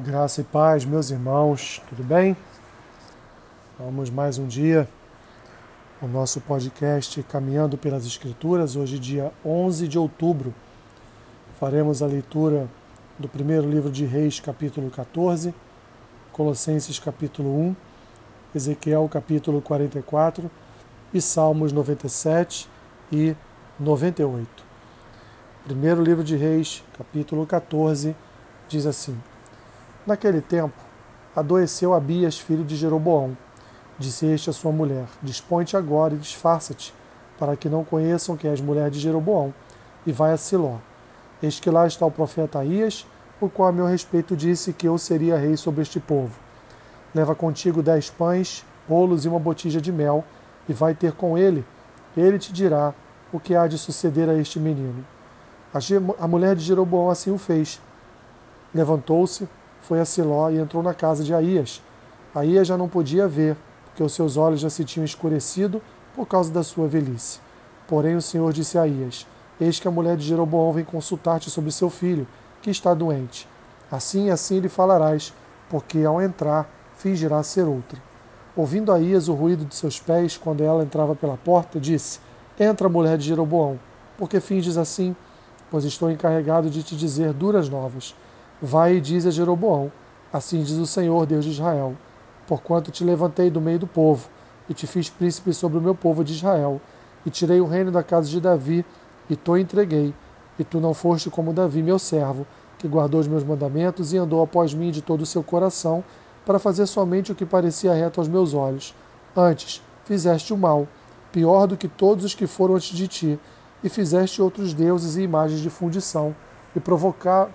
Graça e paz, meus irmãos, tudo bem? Vamos mais um dia o nosso podcast Caminhando pelas Escrituras, hoje, dia 11 de outubro. Faremos a leitura do primeiro livro de Reis, capítulo 14, Colossenses, capítulo 1, Ezequiel, capítulo 44 e Salmos 97 e 98. Primeiro livro de Reis, capítulo 14, diz assim. Naquele tempo, adoeceu Abias, filho de Jeroboão. Disse este a sua mulher: Dispõe-te agora e disfarça-te, para que não conheçam que és mulher de Jeroboão, e vai a Siló. Eis que lá está o profeta Aías, o qual a meu respeito disse que eu seria rei sobre este povo. Leva contigo dez pães, bolos e uma botija de mel, e vai ter com ele. Ele te dirá o que há de suceder a este menino. A mulher de Jeroboão assim o fez. Levantou-se, foi a Siló e entrou na casa de Aías. Aías já não podia ver, porque os seus olhos já se tinham escurecido por causa da sua velhice. Porém o Senhor disse a Aías: Eis que a mulher de Jeroboão vem consultar-te sobre seu filho, que está doente. Assim e assim lhe falarás, porque ao entrar fingirá ser outra. Ouvindo Aías o ruído de seus pés, quando ela entrava pela porta, disse: Entra, mulher de Jeroboão, porque finges assim? Pois estou encarregado de te dizer duras novas. Vai e diz a Jeroboão: Assim diz o Senhor, Deus de Israel: Porquanto te levantei do meio do povo, e te fiz príncipe sobre o meu povo de Israel, e tirei o reino da casa de Davi, e te entreguei, e tu não foste como Davi, meu servo, que guardou os meus mandamentos e andou após mim de todo o seu coração, para fazer somente o que parecia reto aos meus olhos. Antes, fizeste o mal, pior do que todos os que foram antes de ti, e fizeste outros deuses e imagens de fundição, e provocar,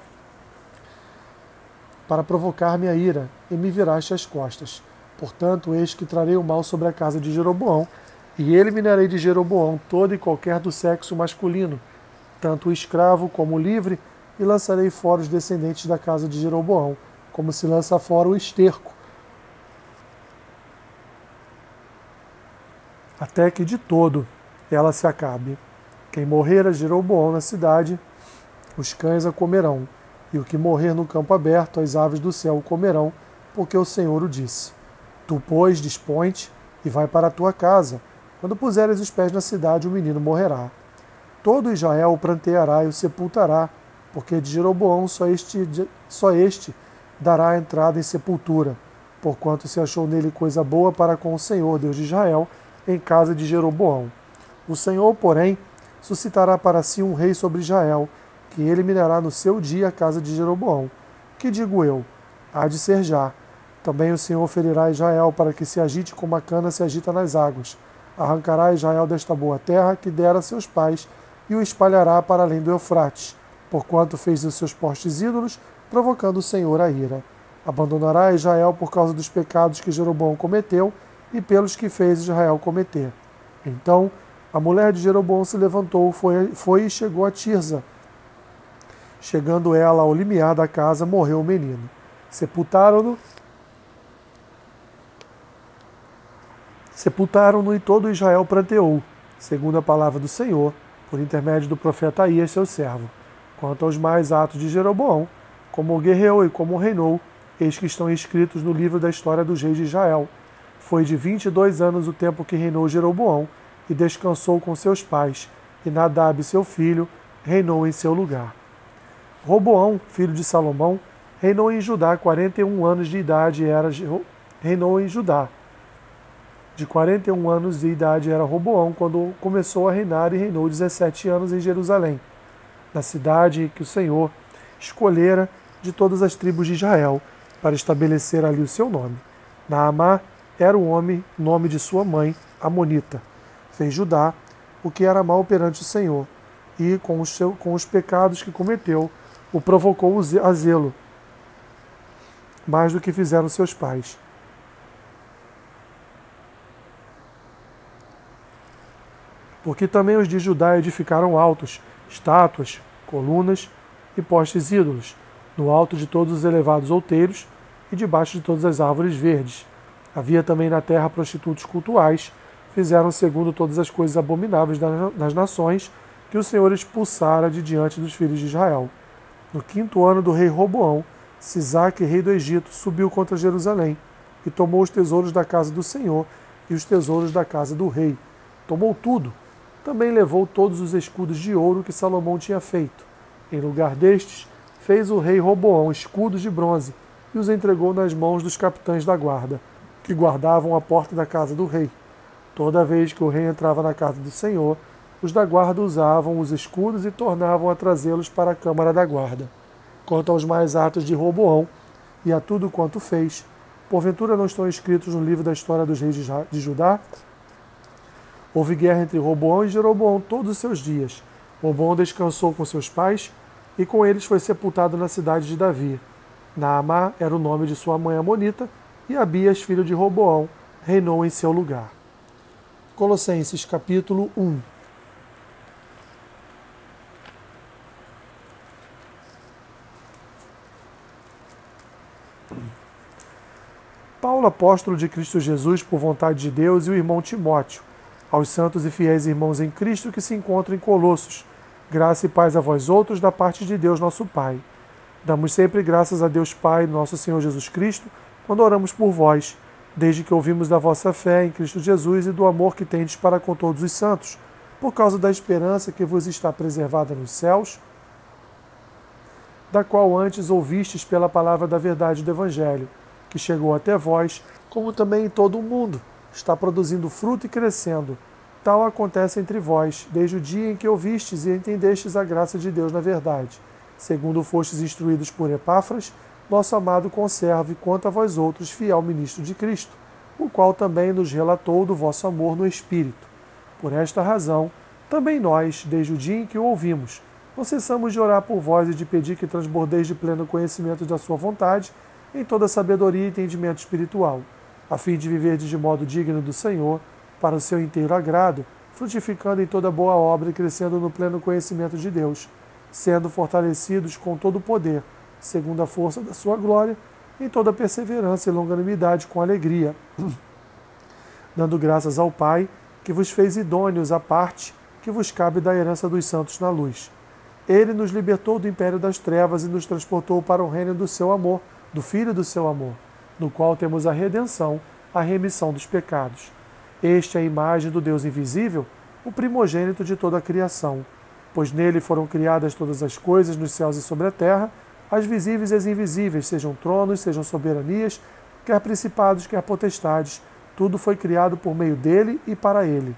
para provocar-me a ira, e me viraste as costas. Portanto, eis que trarei o mal sobre a casa de Jeroboão, e eliminarei de Jeroboão todo e qualquer do sexo masculino, tanto o escravo como o livre, e lançarei fora os descendentes da casa de Jeroboão, como se lança fora o esterco, até que de todo ela se acabe. Quem morrer a Jeroboão na cidade, os cães a comerão e o que morrer no campo aberto, as aves do céu o comerão, porque o Senhor o disse. Tu, pois, dispõe-te e vai para a tua casa. Quando puseres os pés na cidade, o menino morrerá. Todo Israel o pranteará e o sepultará, porque de Jeroboão só este, só este dará a entrada em sepultura, porquanto se achou nele coisa boa para com o Senhor, Deus de Israel, em casa de Jeroboão. O Senhor, porém, suscitará para si um rei sobre Israel, que eliminará no seu dia a casa de Jeroboão. Que digo eu? Há de ser já. Também o Senhor ferirá Israel para que se agite como a cana se agita nas águas. Arrancará Israel desta boa terra que dera a seus pais e o espalhará para além do Eufrates, porquanto fez os seus postes ídolos, provocando o Senhor a ira. Abandonará Israel por causa dos pecados que Jeroboão cometeu e pelos que fez Israel cometer. Então a mulher de Jeroboão se levantou, foi, foi e chegou a Tirza, Chegando ela ao limiar da casa, morreu o menino. Sepultaram-no. Sepultaram-no e todo Israel pranteou, segundo a palavra do Senhor, por intermédio do profeta Aías, seu servo. Quanto aos mais atos de Jeroboão, como guerreou e como reinou, eis que estão escritos no livro da história dos reis de Israel. Foi de vinte e dois anos o tempo que reinou Jeroboão, e descansou com seus pais, e Nadab, seu filho, reinou em seu lugar. Roboão, filho de Salomão, reinou em Judá 41 anos de idade era reinou em Judá. De 41 anos de idade era Roboão quando começou a reinar e reinou 17 anos em Jerusalém, na cidade que o Senhor escolhera de todas as tribos de Israel para estabelecer ali o seu nome. Naamá era o homem, nome de sua mãe, Amonita. Fez Judá o que era mal perante o Senhor, e com os, seu, com os pecados que cometeu, o provocou a zelo, mais do que fizeram seus pais. Porque também os de Judá edificaram altos, estátuas, colunas e postes ídolos, no alto de todos os elevados outeiros e debaixo de todas as árvores verdes. Havia também na terra prostitutos cultuais, fizeram segundo todas as coisas abomináveis das nações que o Senhor expulsara de diante dos filhos de Israel. No quinto ano do rei Roboão, Sisaque, rei do Egito, subiu contra Jerusalém e tomou os tesouros da casa do Senhor e os tesouros da casa do rei. Tomou tudo. Também levou todos os escudos de ouro que Salomão tinha feito. Em lugar destes, fez o rei Roboão escudos de bronze e os entregou nas mãos dos capitães da guarda, que guardavam a porta da casa do rei. Toda vez que o rei entrava na casa do Senhor, os da guarda usavam os escudos e tornavam a trazê-los para a câmara da guarda. Quanto aos mais atos de Roboão e a tudo quanto fez, porventura não estão escritos no livro da história dos reis de Judá? Houve guerra entre Roboão e Jeroboão todos os seus dias. Roboão descansou com seus pais e com eles foi sepultado na cidade de Davi. Naamá era o nome de sua mãe Amonita e Abias, filho de Roboão, reinou em seu lugar. Colossenses capítulo 1 Paulo, apóstolo de Cristo Jesus por vontade de Deus, e o irmão Timóteo, aos santos e fiéis irmãos em Cristo que se encontram em Colossos, graça e paz a vós outros da parte de Deus nosso Pai. Damos sempre graças a Deus Pai, nosso Senhor Jesus Cristo, quando oramos por vós, desde que ouvimos da vossa fé em Cristo Jesus e do amor que tendes para com todos os santos, por causa da esperança que vos está preservada nos céus, da qual antes ouvistes pela palavra da verdade do Evangelho que chegou até vós, como também em todo o mundo, está produzindo fruto e crescendo. Tal acontece entre vós, desde o dia em que ouvistes e entendestes a graça de Deus na verdade, segundo fostes instruídos por Epáfras, nosso amado conserve quanto a vós outros, fiel ministro de Cristo, o qual também nos relatou do vosso amor no Espírito. Por esta razão, também nós, desde o dia em que o ouvimos, não cessamos de orar por vós e de pedir que transbordeis de pleno conhecimento da sua vontade em toda sabedoria e entendimento espiritual, a fim de viver de modo digno do Senhor, para o seu inteiro agrado, frutificando em toda boa obra e crescendo no pleno conhecimento de Deus, sendo fortalecidos com todo o poder, segundo a força da sua glória, em toda perseverança e longanimidade com alegria, dando graças ao Pai, que vos fez idôneos à parte que vos cabe da herança dos santos na luz. Ele nos libertou do império das trevas e nos transportou para o reino do seu amor do Filho do seu amor, no qual temos a redenção, a remissão dos pecados. Este é a imagem do Deus invisível, o primogênito de toda a criação, pois nele foram criadas todas as coisas nos céus e sobre a terra, as visíveis e as invisíveis, sejam tronos, sejam soberanias, quer principados, quer potestades, tudo foi criado por meio dele e para ele.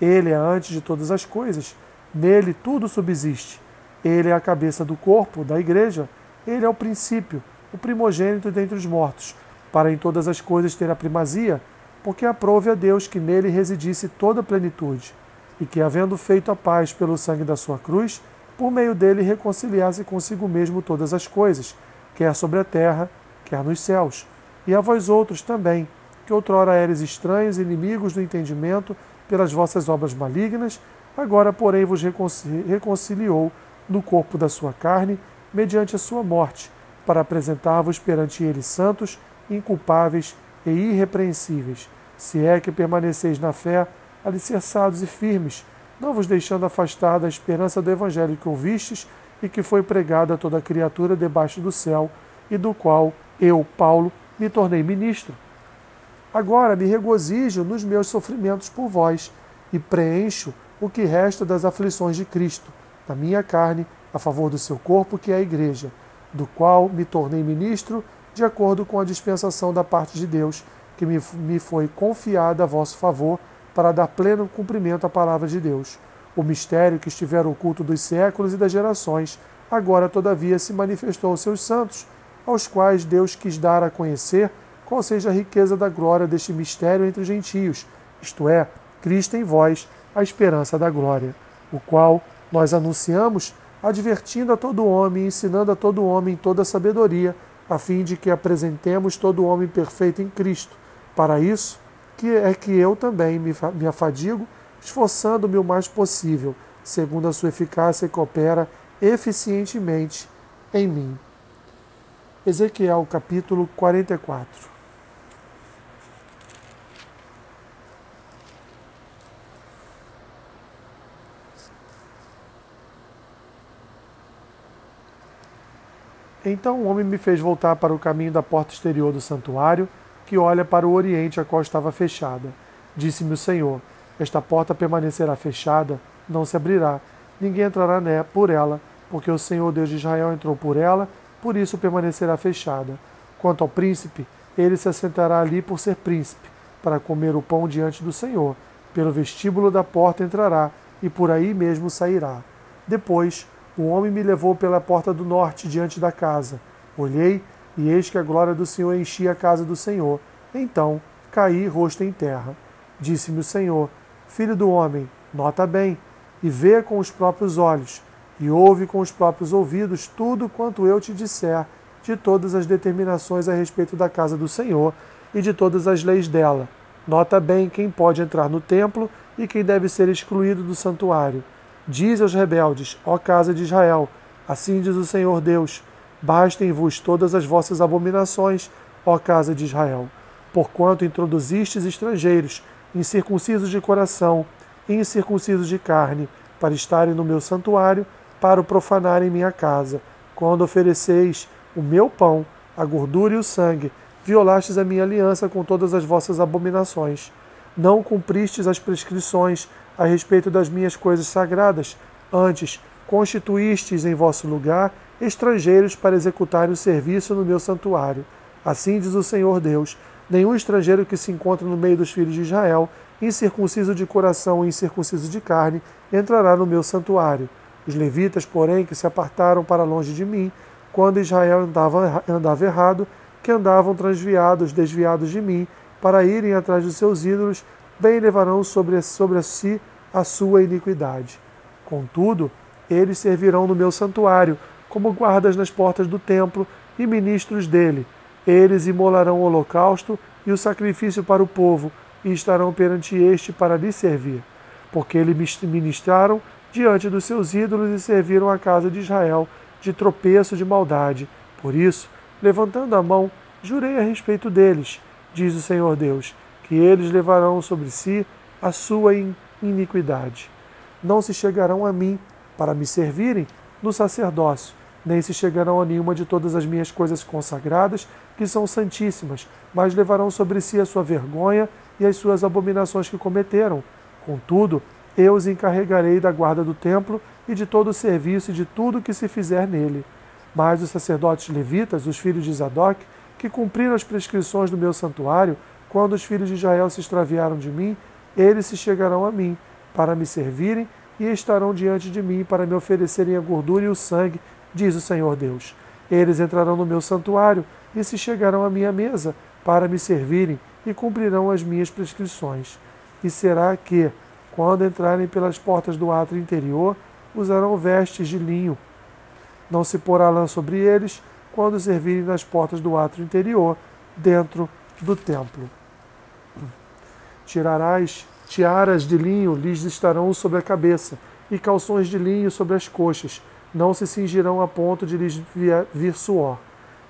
Ele é antes de todas as coisas, nele tudo subsiste. Ele é a cabeça do corpo, da igreja, ele é o princípio, o primogênito dentre os mortos, para em todas as coisas ter a primazia, porque aprove a Deus que nele residisse toda a plenitude, e que, havendo feito a paz pelo sangue da sua cruz, por meio dele reconciliasse consigo mesmo todas as coisas, quer sobre a terra, quer nos céus. E a vós outros também, que outrora eres estranhos e inimigos do entendimento pelas vossas obras malignas, agora, porém, vos reconciliou no corpo da sua carne, mediante a sua morte, para apresentar-vos perante ele santos, inculpáveis e irrepreensíveis, se é que permaneceis na fé, alicerçados e firmes, não vos deixando afastar da esperança do Evangelho que ouvistes e que foi pregado a toda criatura debaixo do céu, e do qual eu, Paulo, me tornei ministro. Agora me regozijo nos meus sofrimentos por vós e preencho o que resta das aflições de Cristo, da minha carne, a favor do seu corpo, que é a Igreja do qual me tornei ministro, de acordo com a dispensação da parte de Deus, que me, me foi confiada a vosso favor, para dar pleno cumprimento à palavra de Deus. O mistério que estivera oculto dos séculos e das gerações, agora, todavia, se manifestou aos seus santos, aos quais Deus quis dar a conhecer qual seja a riqueza da glória deste mistério entre os gentios, isto é, Cristo em vós, a esperança da glória, o qual nós anunciamos advertindo a todo homem, ensinando a todo homem toda sabedoria, a fim de que apresentemos todo homem perfeito em Cristo. Para isso, que é que eu também me, afadigo, esforçando-me o mais possível, segundo a sua eficácia que opera eficientemente em mim. Ezequiel capítulo 44 Então o homem me fez voltar para o caminho da porta exterior do santuário, que olha para o oriente, a qual estava fechada. Disse-me o Senhor: Esta porta permanecerá fechada, não se abrirá, ninguém entrará por ela, porque o Senhor Deus de Israel entrou por ela, por isso permanecerá fechada. Quanto ao príncipe, ele se assentará ali por ser príncipe, para comer o pão diante do Senhor. Pelo vestíbulo da porta entrará, e por aí mesmo sairá. Depois, o homem me levou pela porta do norte diante da casa. Olhei, e eis que a glória do Senhor enchia a casa do Senhor. Então caí rosto em terra. Disse-me o Senhor: Filho do homem, nota bem, e vê com os próprios olhos, e ouve com os próprios ouvidos tudo quanto eu te disser de todas as determinações a respeito da casa do Senhor e de todas as leis dela. Nota bem quem pode entrar no templo e quem deve ser excluído do santuário. Diz aos rebeldes, ó casa de Israel: Assim diz o Senhor Deus: Bastem-vos todas as vossas abominações, ó casa de Israel, porquanto introduzistes estrangeiros, incircuncisos de coração incircuncisos de carne, para estarem no meu santuário, para o profanarem minha casa. Quando ofereceis o meu pão, a gordura e o sangue, violastes a minha aliança com todas as vossas abominações. Não cumpristes as prescrições a respeito das minhas coisas sagradas, antes constituístes em vosso lugar estrangeiros para executarem o serviço no meu santuário. Assim diz o Senhor Deus: nenhum estrangeiro que se encontra no meio dos filhos de Israel, incircunciso de coração e incircunciso de carne, entrará no meu santuário. Os levitas, porém, que se apartaram para longe de mim, quando Israel andava, andava errado, que andavam transviados, desviados de mim, para irem atrás dos seus ídolos, bem levarão sobre, sobre si a sua iniquidade. Contudo, eles servirão no meu santuário, como guardas nas portas do templo e ministros dele. Eles imolarão o holocausto e o sacrifício para o povo, e estarão perante este para lhe servir. Porque eles ministraram diante dos seus ídolos e serviram a casa de Israel de tropeço de maldade. Por isso, levantando a mão, jurei a respeito deles, diz o Senhor Deus, que eles levarão sobre si a sua iniquidade. Não se chegarão a mim para me servirem no sacerdócio, nem se chegarão a nenhuma de todas as minhas coisas consagradas, que são santíssimas, mas levarão sobre si a sua vergonha e as suas abominações que cometeram. Contudo, eu os encarregarei da guarda do templo e de todo o serviço e de tudo que se fizer nele. Mas os sacerdotes levitas, os filhos de Zadok, que cumpriram as prescrições do meu santuário, quando os filhos de Israel se extraviaram de mim, eles se chegarão a mim, para me servirem, e estarão diante de mim para me oferecerem a gordura e o sangue, diz o Senhor Deus. Eles entrarão no meu santuário e se chegarão à minha mesa para me servirem e cumprirão as minhas prescrições. E será que, quando entrarem pelas portas do átrio interior, usarão vestes de linho. Não se porá lã sobre eles quando servirem nas portas do átrio interior, dentro do templo. Tirarás tiaras de linho lhes estarão sobre a cabeça, e calções de linho sobre as coxas. Não se cingirão a ponto de lhes vir suor.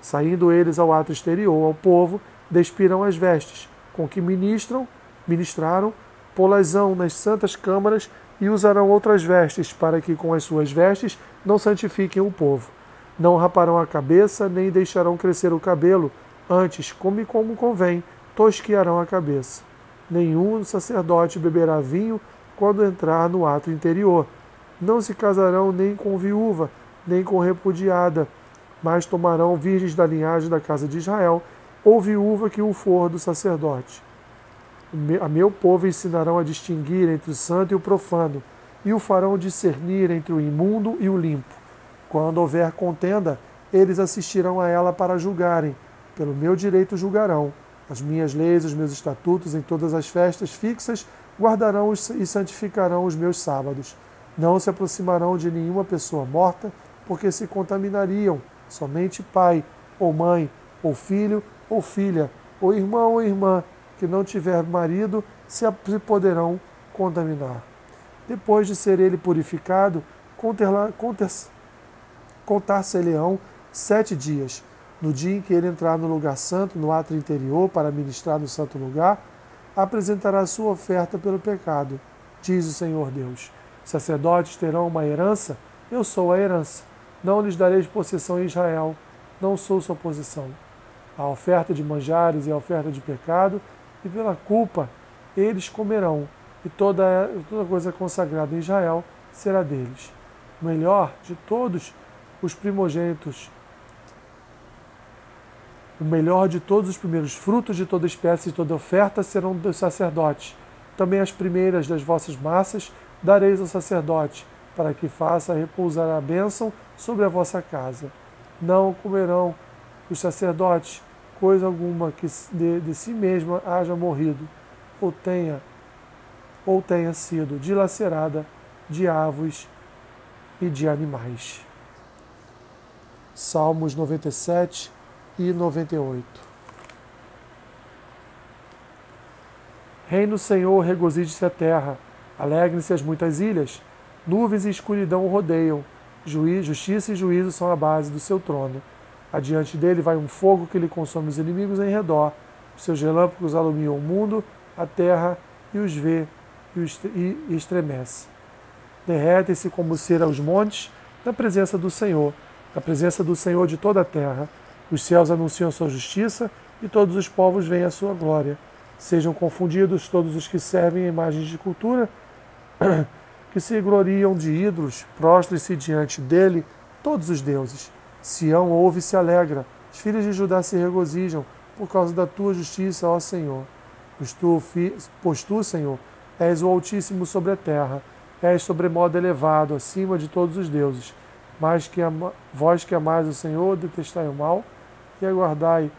Saindo eles ao ato exterior, ao povo, despirão as vestes, com que ministram, ministraram, polazão nas santas câmaras e usarão outras vestes, para que com as suas vestes não santifiquem o povo. Não raparão a cabeça, nem deixarão crescer o cabelo, antes, como como convém, tosquiarão a cabeça. Nenhum sacerdote beberá vinho quando entrar no ato interior. Não se casarão nem com viúva, nem com repudiada, mas tomarão virgens da linhagem da casa de Israel, ou viúva que o for do sacerdote a meu povo ensinarão a distinguir entre o santo e o profano, e o farão discernir entre o imundo e o limpo. Quando houver contenda, eles assistirão a ela para julgarem. Pelo meu direito julgarão. As minhas leis, os meus estatutos em todas as festas fixas guardarão e santificarão os meus sábados. Não se aproximarão de nenhuma pessoa morta, porque se contaminariam. Somente pai, ou mãe, ou filho, ou filha, ou irmão ou irmã que não tiver marido se poderão contaminar. Depois de ser ele purificado, contar-se-leão sete dias. No dia em que ele entrar no lugar santo, no ato interior, para ministrar no santo lugar, apresentará sua oferta pelo pecado, diz o Senhor Deus. Sacerdotes terão uma herança, eu sou a herança. Não lhes darei possessão em Israel. não sou sua posição. A oferta de manjares e a oferta de pecado, e pela culpa eles comerão, e toda, toda coisa consagrada em Israel será deles. O melhor de todos os primogênitos, o melhor de todos os primeiros frutos de toda espécie e toda oferta serão dos sacerdotes. Também as primeiras das vossas massas dareis ao sacerdote, para que faça repousar a bênção sobre a vossa casa. Não comerão os sacerdotes coisa alguma que de, de si mesma haja morrido, ou tenha, ou tenha sido dilacerada de aves e de animais. Salmos 97 e 98. Reino Senhor, regozije-se a terra, alegrem-se as muitas ilhas, nuvens e escuridão o rodeiam, justiça e juízo são a base do seu trono. Adiante dele vai um fogo que lhe consome os inimigos em redor. Seus relâmpagos alumiam o mundo, a terra e os vê e estremece. Derretem-se como cera os montes na presença do Senhor, na presença do Senhor de toda a terra. Os céus anunciam sua justiça e todos os povos veem a sua glória. Sejam confundidos todos os que servem a imagens de cultura que se gloriam de ídolos, prostrem-se diante dele todos os deuses. Sião ouve e se alegra, os filhos de Judá se regozijam por causa da tua justiça, ó Senhor. Pois tu, pois tu, Senhor, és o Altíssimo sobre a terra, és sobremodo elevado, acima de todos os deuses. Mas que ama, vós que amais o Senhor, detestai o mal e aguardai.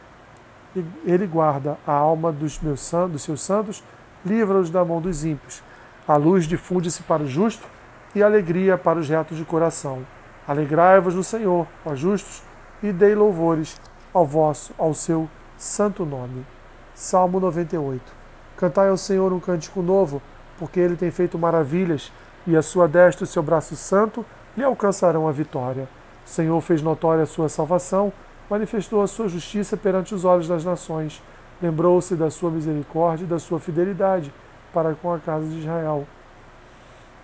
Ele guarda a alma dos, meus, dos seus santos, livra-os da mão dos ímpios. A luz difunde-se para o justo e alegria para os retos de coração. Alegrai-vos no Senhor, ó justos, e dei louvores ao vosso, ao seu santo nome. Salmo 98. Cantai ao Senhor um cântico novo, porque ele tem feito maravilhas, e a sua destra e o seu braço santo lhe alcançarão a vitória. O Senhor fez notória a sua salvação, manifestou a sua justiça perante os olhos das nações, lembrou-se da sua misericórdia e da sua fidelidade para com a casa de Israel.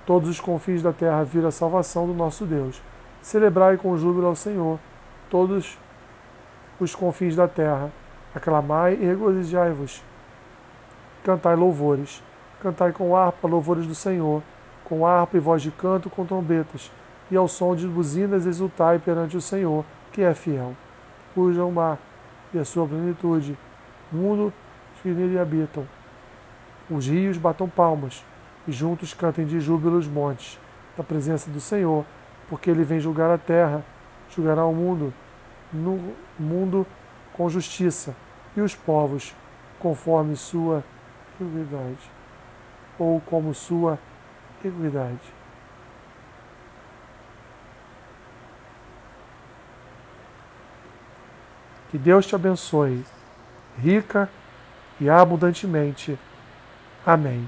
Todos os confins da terra viram a salvação do nosso Deus. Celebrai com júbilo ao Senhor, todos os confins da terra. Aclamai e regozijai-vos. Cantai louvores. Cantai com harpa louvores do Senhor, com harpa e voz de canto com trombetas, e ao som de buzinas exultai perante o Senhor, que é fiel. Puja o mar e a sua plenitude, mundo que nele habitam os rios batam palmas, e juntos cantem de júbilo os montes, na presença do Senhor, porque ele vem julgar a terra, julgará o mundo, no mundo com justiça, e os povos conforme sua equidade, ou como sua equidade. Que Deus te abençoe, rica e abundantemente. Amém.